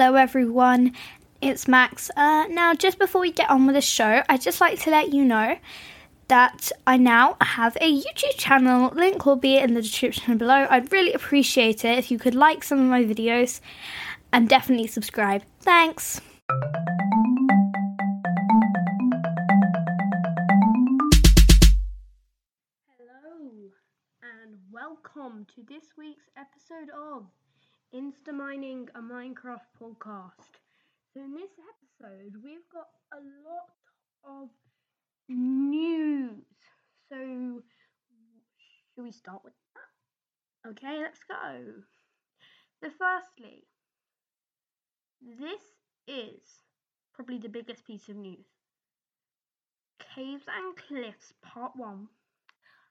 Hello, everyone. It's Max. Uh, now, just before we get on with the show, I'd just like to let you know that I now have a YouTube channel. Link will be in the description below. I'd really appreciate it if you could like some of my videos and definitely subscribe. Thanks. Hello, and welcome to this week's episode of Insta Mining a Minecraft podcast. So, in this episode, we've got a lot of news. So, should we start with that? Okay, let's go. So, firstly, this is probably the biggest piece of news. Caves and Cliffs Part 1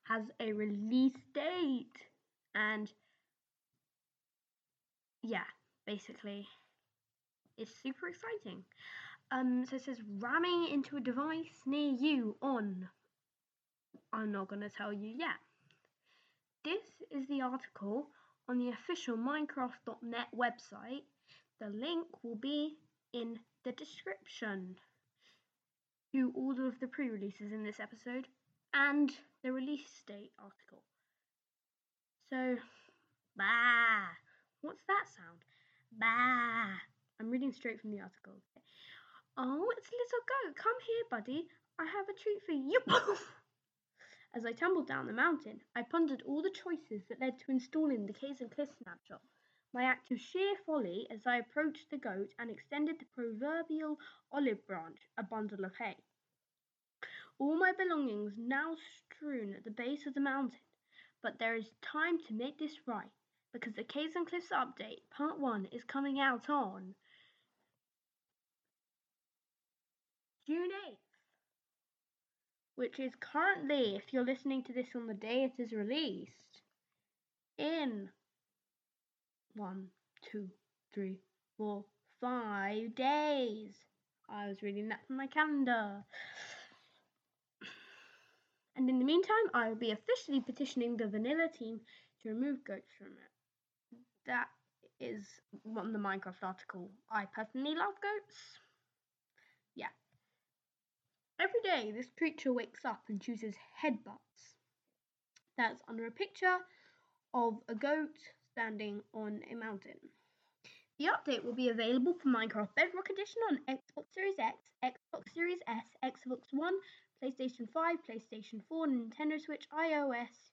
has a release date. And yeah, basically, it's super exciting. Um, so it says ramming into a device near you on. I'm not going to tell you yet. This is the article on the official Minecraft.net website. The link will be in the description to all of the pre releases in this episode and the release date article. So, bah. What's that sound? Bah. I'm reading straight from the article. Oh, it's a little goat. Come here, buddy. I have a treat for you. As I tumbled down the mountain, I pondered all the choices that led to installing the Caves and Cliff snapshot. My act of sheer folly as I approached the goat and extended the proverbial olive branch, a bundle of hay. All my belongings now strewn at the base of the mountain, but there is time to make this right because the Caves and Cliffs update, part one, is coming out on June 8th, which is currently, if you're listening to this on the day it is released, in one, two, three, four, five days. I was reading that from my calendar. And in the meantime, I will be officially petitioning the vanilla team to remove goats from it. That is on the Minecraft article. I personally love goats. Yeah. Every day, this creature wakes up and chooses headbutts. That's under a picture of a goat standing on a mountain. The update will be available for Minecraft Bedrock Edition on Xbox Series X, Xbox Series S, Xbox One, PlayStation 5, PlayStation 4, Nintendo Switch, iOS,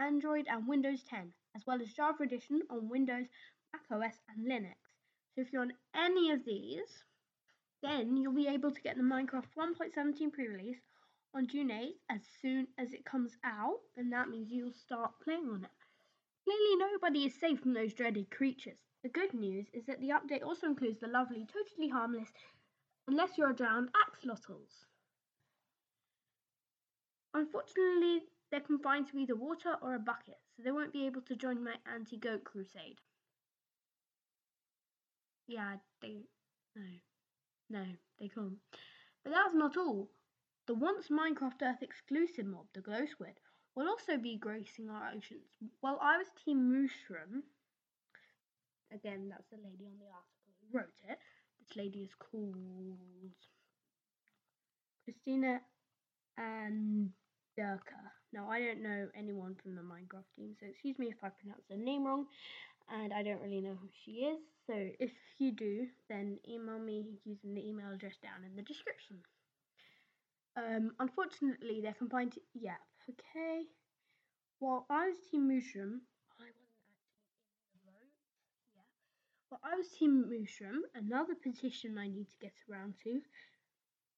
Android, and Windows 10, as well as Java Edition on Windows, macOS, and Linux. So if you're on any of these, then you'll be able to get the Minecraft 1.17 pre release on June 8th as soon as it comes out, and that means you'll start playing on it. Clearly, nobody is safe from those dreaded creatures. The good news is that the update also includes the lovely, totally harmless, unless you're drowned, axolotls. Unfortunately, they're confined to either water or a bucket, so they won't be able to join my anti goat crusade. Yeah, they. No. No, they can't. But that's not all. The once Minecraft Earth exclusive mob, the glow squid, will also be gracing our oceans. While I was Team Mushroom, again, that's the lady on the article who wrote it. This lady is called Christina and Durka. Now, I don't know anyone from the Minecraft team, so excuse me if I pronounce her name wrong, and I don't really know who she is. So if you do, then email me using the email address down in the description. Um, unfortunately, they're confined to. Yeah, okay. Well, I was Team Mushroom. I wasn't actually in the vote. Yeah. Well, I was Team Mushroom. Another petition I need to get around to.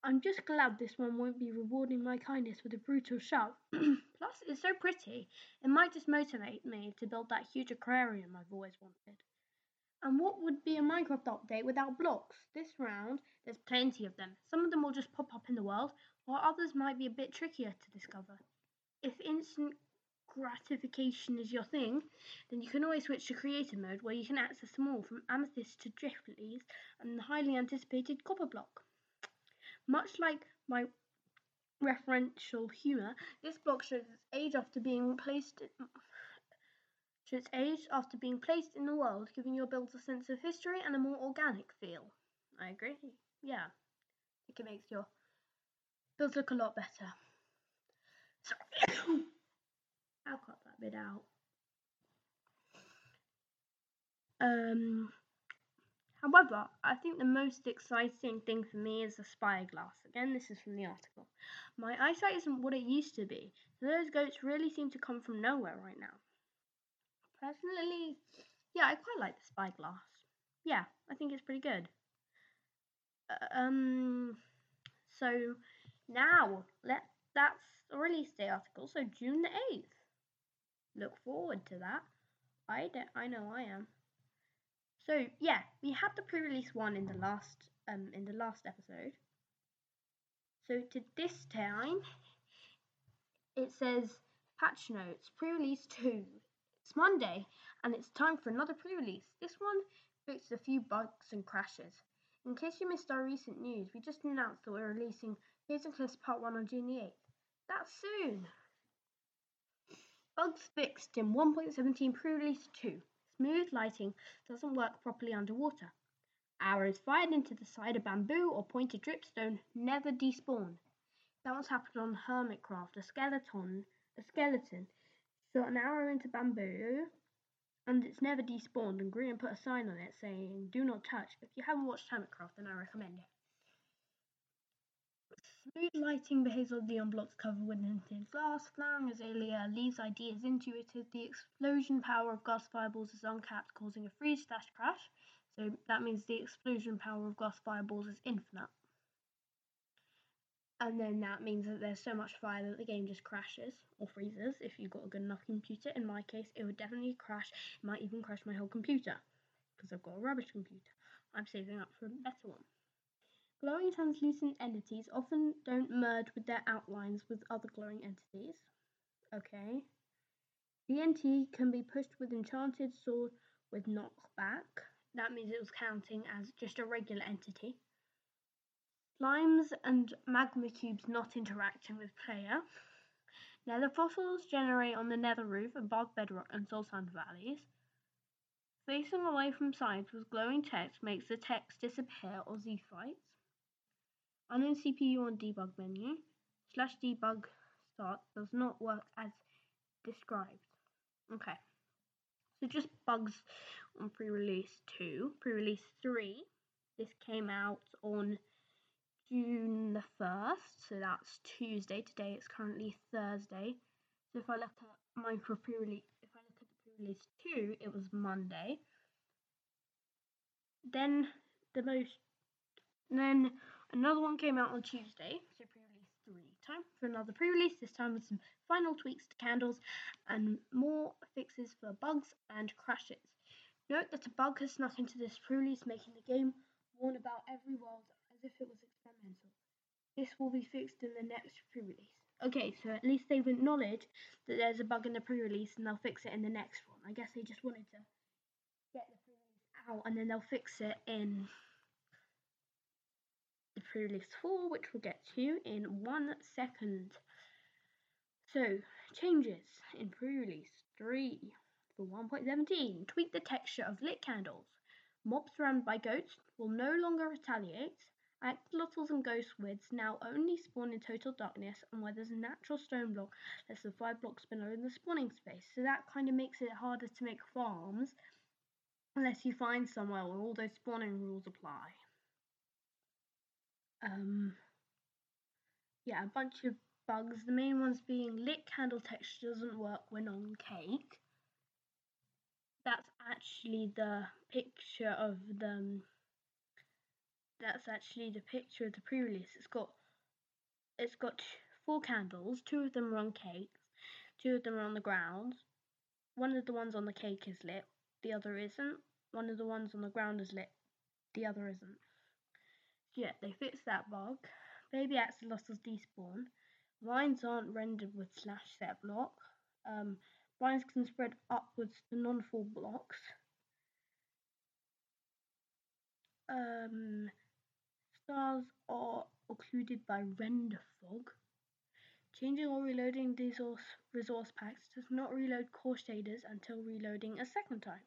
I'm just glad this one won't be rewarding my kindness with a brutal shove. Plus, it's so pretty, it might just motivate me to build that huge aquarium I've always wanted. And what would be a Minecraft update without blocks? This round, there's plenty of them. Some of them will just pop up in the world, while others might be a bit trickier to discover. If instant gratification is your thing, then you can always switch to creative mode where you can access them all from amethyst to dripstone and the highly anticipated copper block. Much like my referential humour, this block shows its age after being placed to its age after being placed in the world, giving your builds a sense of history and a more organic feel. I agree. Yeah, I think it makes your builds look a lot better. I'll cut that bit out. Um, however, I think the most exciting thing for me is the spyglass. Again, this is from the article. My eyesight isn't what it used to be, so those goats really seem to come from nowhere right now. Personally, yeah, I quite like the spyglass. Yeah, I think it's pretty good. Uh, um, so now let that's a release day article, so June the eighth. Look forward to that. I don't, I know I am. So yeah, we had the pre-release one in the last um in the last episode. So to this time, it says patch notes pre-release two. It's Monday and it's time for another pre-release. This one fixed a few bugs and crashes. In case you missed our recent news, we just announced that we're releasing Caves and Cliffs Part 1 on June the 8th. That's soon! Bugs fixed in 1.17 pre-release 2. Smooth lighting doesn't work properly underwater. Arrows fired into the side of bamboo or pointed dripstone never despawn. That was happened on Hermitcraft. A skeleton, a skeleton, shot an arrow into bamboo, and it's never despawned. And Grian put a sign on it saying "Do not touch." If you haven't watched Hermitcraft, then I recommend it. Smooth lighting behaves oddly the blocks covered with an tinted ghast. Flowering azalea leaves ideas intuitive. The explosion power of ghast fireballs is uncapped, causing a freeze slash crash. So that means the explosion power of glass fireballs is infinite. And then that means that there's so much fire that the game just crashes or freezes if you've got a good enough computer. In my case, it would definitely crash. It might even crash my whole computer because I've got a rubbish computer. I'm saving up for a better one. Glowing translucent entities often don't merge with their outlines with other glowing entities. Okay. The entity can be pushed with enchanted sword with knockback. That means it was counting as just a regular entity. Slimes and magma cubes not interacting with player. Nether fossils generate on the nether roof above bedrock and soul sand valleys. Facing away from sides with glowing text makes the text disappear or Z-fights. Unknown CPU on debug menu. Slash debug start does not work as described. Okay. So just bugs on pre-release 2. Pre-release 3. This came out on June the 1st. So that's Tuesday. Today it's currently Thursday. So if I look at Minecraft pre-release if I look at the pre-release 2, it was Monday. Then the most then Another one came out on Tuesday, so pre-release three. Time for another pre-release, this time with some final tweaks to candles and more fixes for bugs and crashes. Note that a bug has snuck into this pre-release, making the game warn about every world as if it was experimental. This will be fixed in the next pre-release. Okay, so at least they've acknowledged that there's a bug in the pre-release and they'll fix it in the next one. I guess they just wanted to get the pre-release out and then they'll fix it in the pre-release 4, which we'll get to in one second. So, changes in pre-release 3 for 1.17. Tweak the texture of lit candles. Mobs surrounded by goats will no longer retaliate. Axolotls and ghost squids now only spawn in total darkness and where there's a natural stone block less than 5 blocks below in the spawning space. So that kind of makes it harder to make farms unless you find somewhere where all those spawning rules apply. Um, yeah, a bunch of bugs. The main ones being lit candle texture doesn't work when on cake. That's actually the picture of the. That's actually the picture of the pre-release. It's got. It's got four candles. Two of them are on cakes. Two of them are on the ground. One of the ones on the cake is lit. The other isn't. One of the ones on the ground is lit. The other isn't yeah, they fixed that bug. Baby axolotls despawn. Vines aren't rendered with slash set block. Um, vines can spread upwards to non-full blocks. Um, stars are occluded by render fog. Changing or reloading resource, resource packs does not reload core shaders until reloading a second time.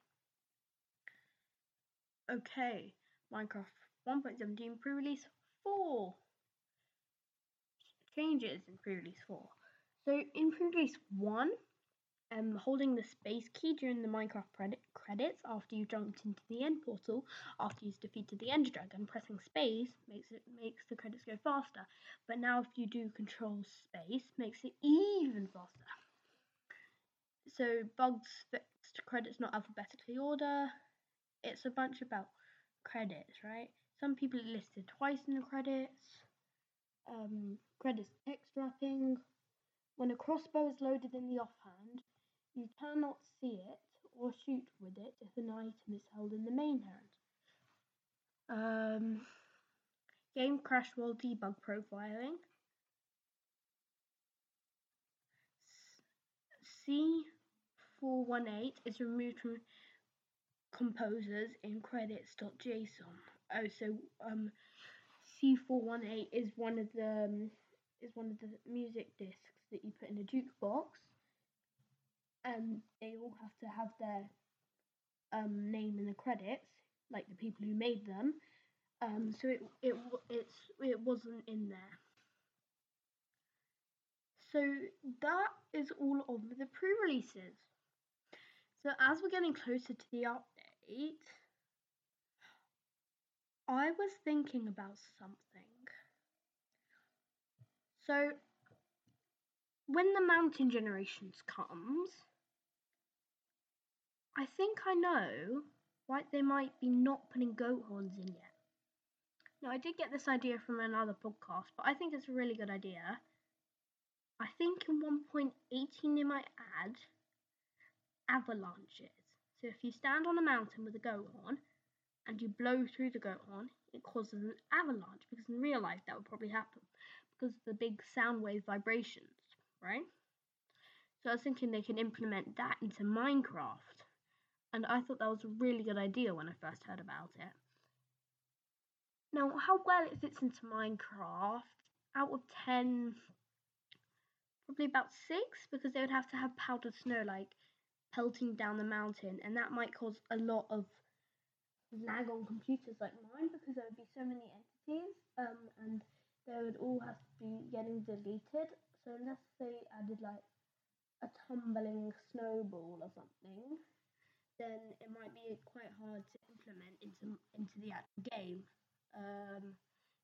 Okay, Minecraft 1.17 pre-release 4. Changes in pre-release 4. So in pre-release 1, um, holding the space key during the Minecraft credit credits after you jumped into the end portal after you've defeated the Ender Dragon. Pressing space makes it makes the credits go faster, but now if you do control space, makes it even faster. So bugs fixed, credits not alphabetically order. It's a bunch about credits, right? Some people are listed twice in the credits. Um, credits text wrapping. When a crossbow is loaded in the offhand, you cannot see it or shoot with it if an item is held in the main hand. Um, game crash while debug profiling. C418 is removed from composers in credits.json. Oh, so um, C418 is one of the um, is one of the music discs that you put in a jukebox and they all have to have their um, name in the credits, like the people who made them. Um, so it it it's it wasn't in there. So that is all of the pre-releases. So as we're getting closer to the update, I was thinking about something. So when the mountain generations comes, I think I know why they might be not putting goat horns in yet. Now, I did get this idea from another podcast, but I think it's a really good idea. I think in 1.18 they might add avalanches. So if you stand on a mountain with a goat horn and you blow through the goat horn, it causes an avalanche because in real life that would probably happen because of the big sound wave vibrations, right? So I was thinking they can implement that into Minecraft and I thought that was a really good idea when I first heard about it. Now, how well it fits into Minecraft, out of 10, probably about 6, because they would have to have powdered snow, like, pelting down the mountain, and that might cause a lot of lag on computers like mine, because there would be so many entities, um, and they would all have to be getting deleted, so unless they added, like, a tumbling snowball or something, then it might be quite hard to implement into into the actual game. Um,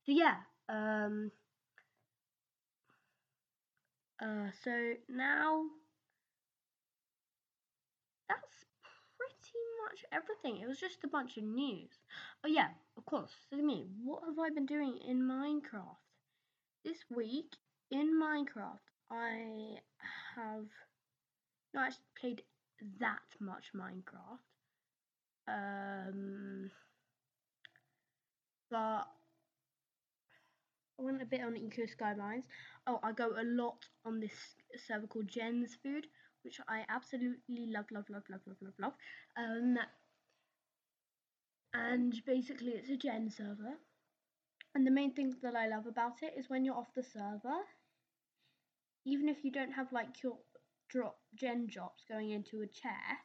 so yeah. Um, uh, so now that's much everything. It was just a bunch of news. Oh yeah, of course. So me, what have I been doing in Minecraft this week? In Minecraft, I have not actually played that much Minecraft. Um, but I went a bit on Eco Skylines. Oh, I go a lot on this server called Jen's Food, which I absolutely love, love, love, love, love, love, love. Um, and basically, it's a Gen server. And the main thing that I love about it is when you're off the server, even if you don't have like your drop gen drops going into a chest,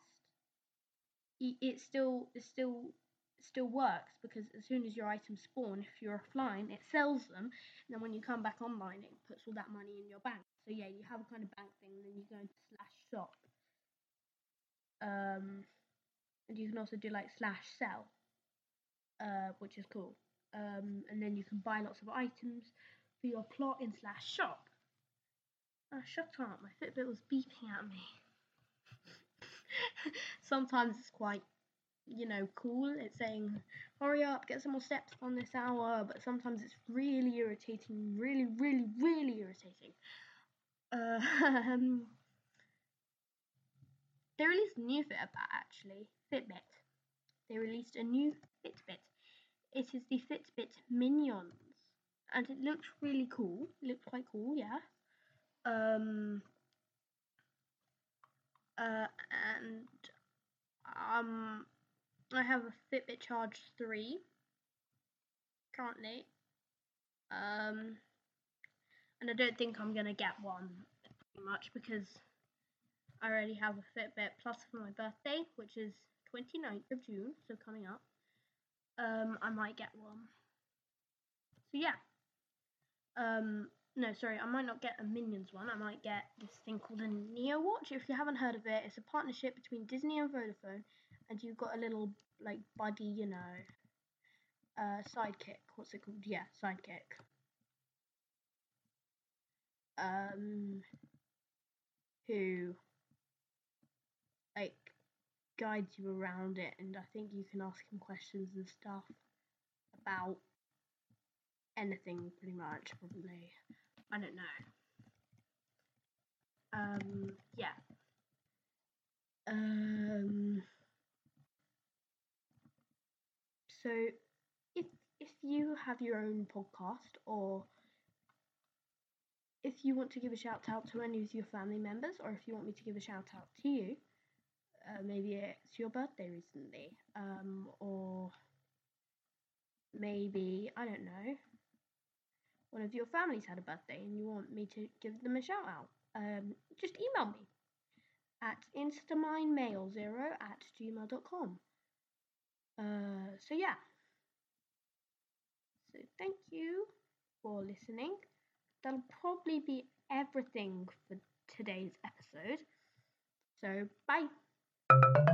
it still it still still works because as soon as your items spawn, if you're offline, it sells them, and then when you come back online, it puts all that money in your bank. So yeah, you have a kind of bank thing, and then you go into slash shop. Um, and you can also do like slash sell, uh, which is cool. Um, and then you can buy lots of items for your plot in slash shop. Oh, shut up, my Fitbit was beeping at me. Sometimes it's quite, you know, cool. It's saying, hurry up, get some more steps on this hour, but sometimes it's really irritating, really, really, really irritating. Uh, they released a new Fitbit actually, Fitbit. They released a new Fitbit. It is the Fitbit Minions, and it looks really cool. It looks quite cool, yeah. Um, uh, and um, I have a Fitbit Charge 3 currently. Um, and I don't think I'm gonna get one much because I already have a Fitbit Plus for my birthday, which is 29th of June, so coming up. Um, I might get one. So yeah. Um, no, sorry, I might not get a Minions one. I might get this thing called a Neo Watch. If you haven't heard of it, it's a partnership between Disney and Vodafone, and you've got a little like buddy, you know, uh, sidekick. What's it called? Yeah, sidekick. Um, who like guides you around it, and I think you can ask him questions and stuff about anything pretty much, probably. I don't know. Um, yeah. Um, so if if you have your own podcast or if you want to give a shout out to any of your family members or if you want me to give a shout out to you, uh, maybe it's your birthday recently, um, or maybe, I don't know, one of your families had a birthday and you want me to give them a shout out, um, just email me at instaminemail0 at gmail.com. Uh, so yeah. So thank you for listening. That'll probably be everything for today's episode. So bye.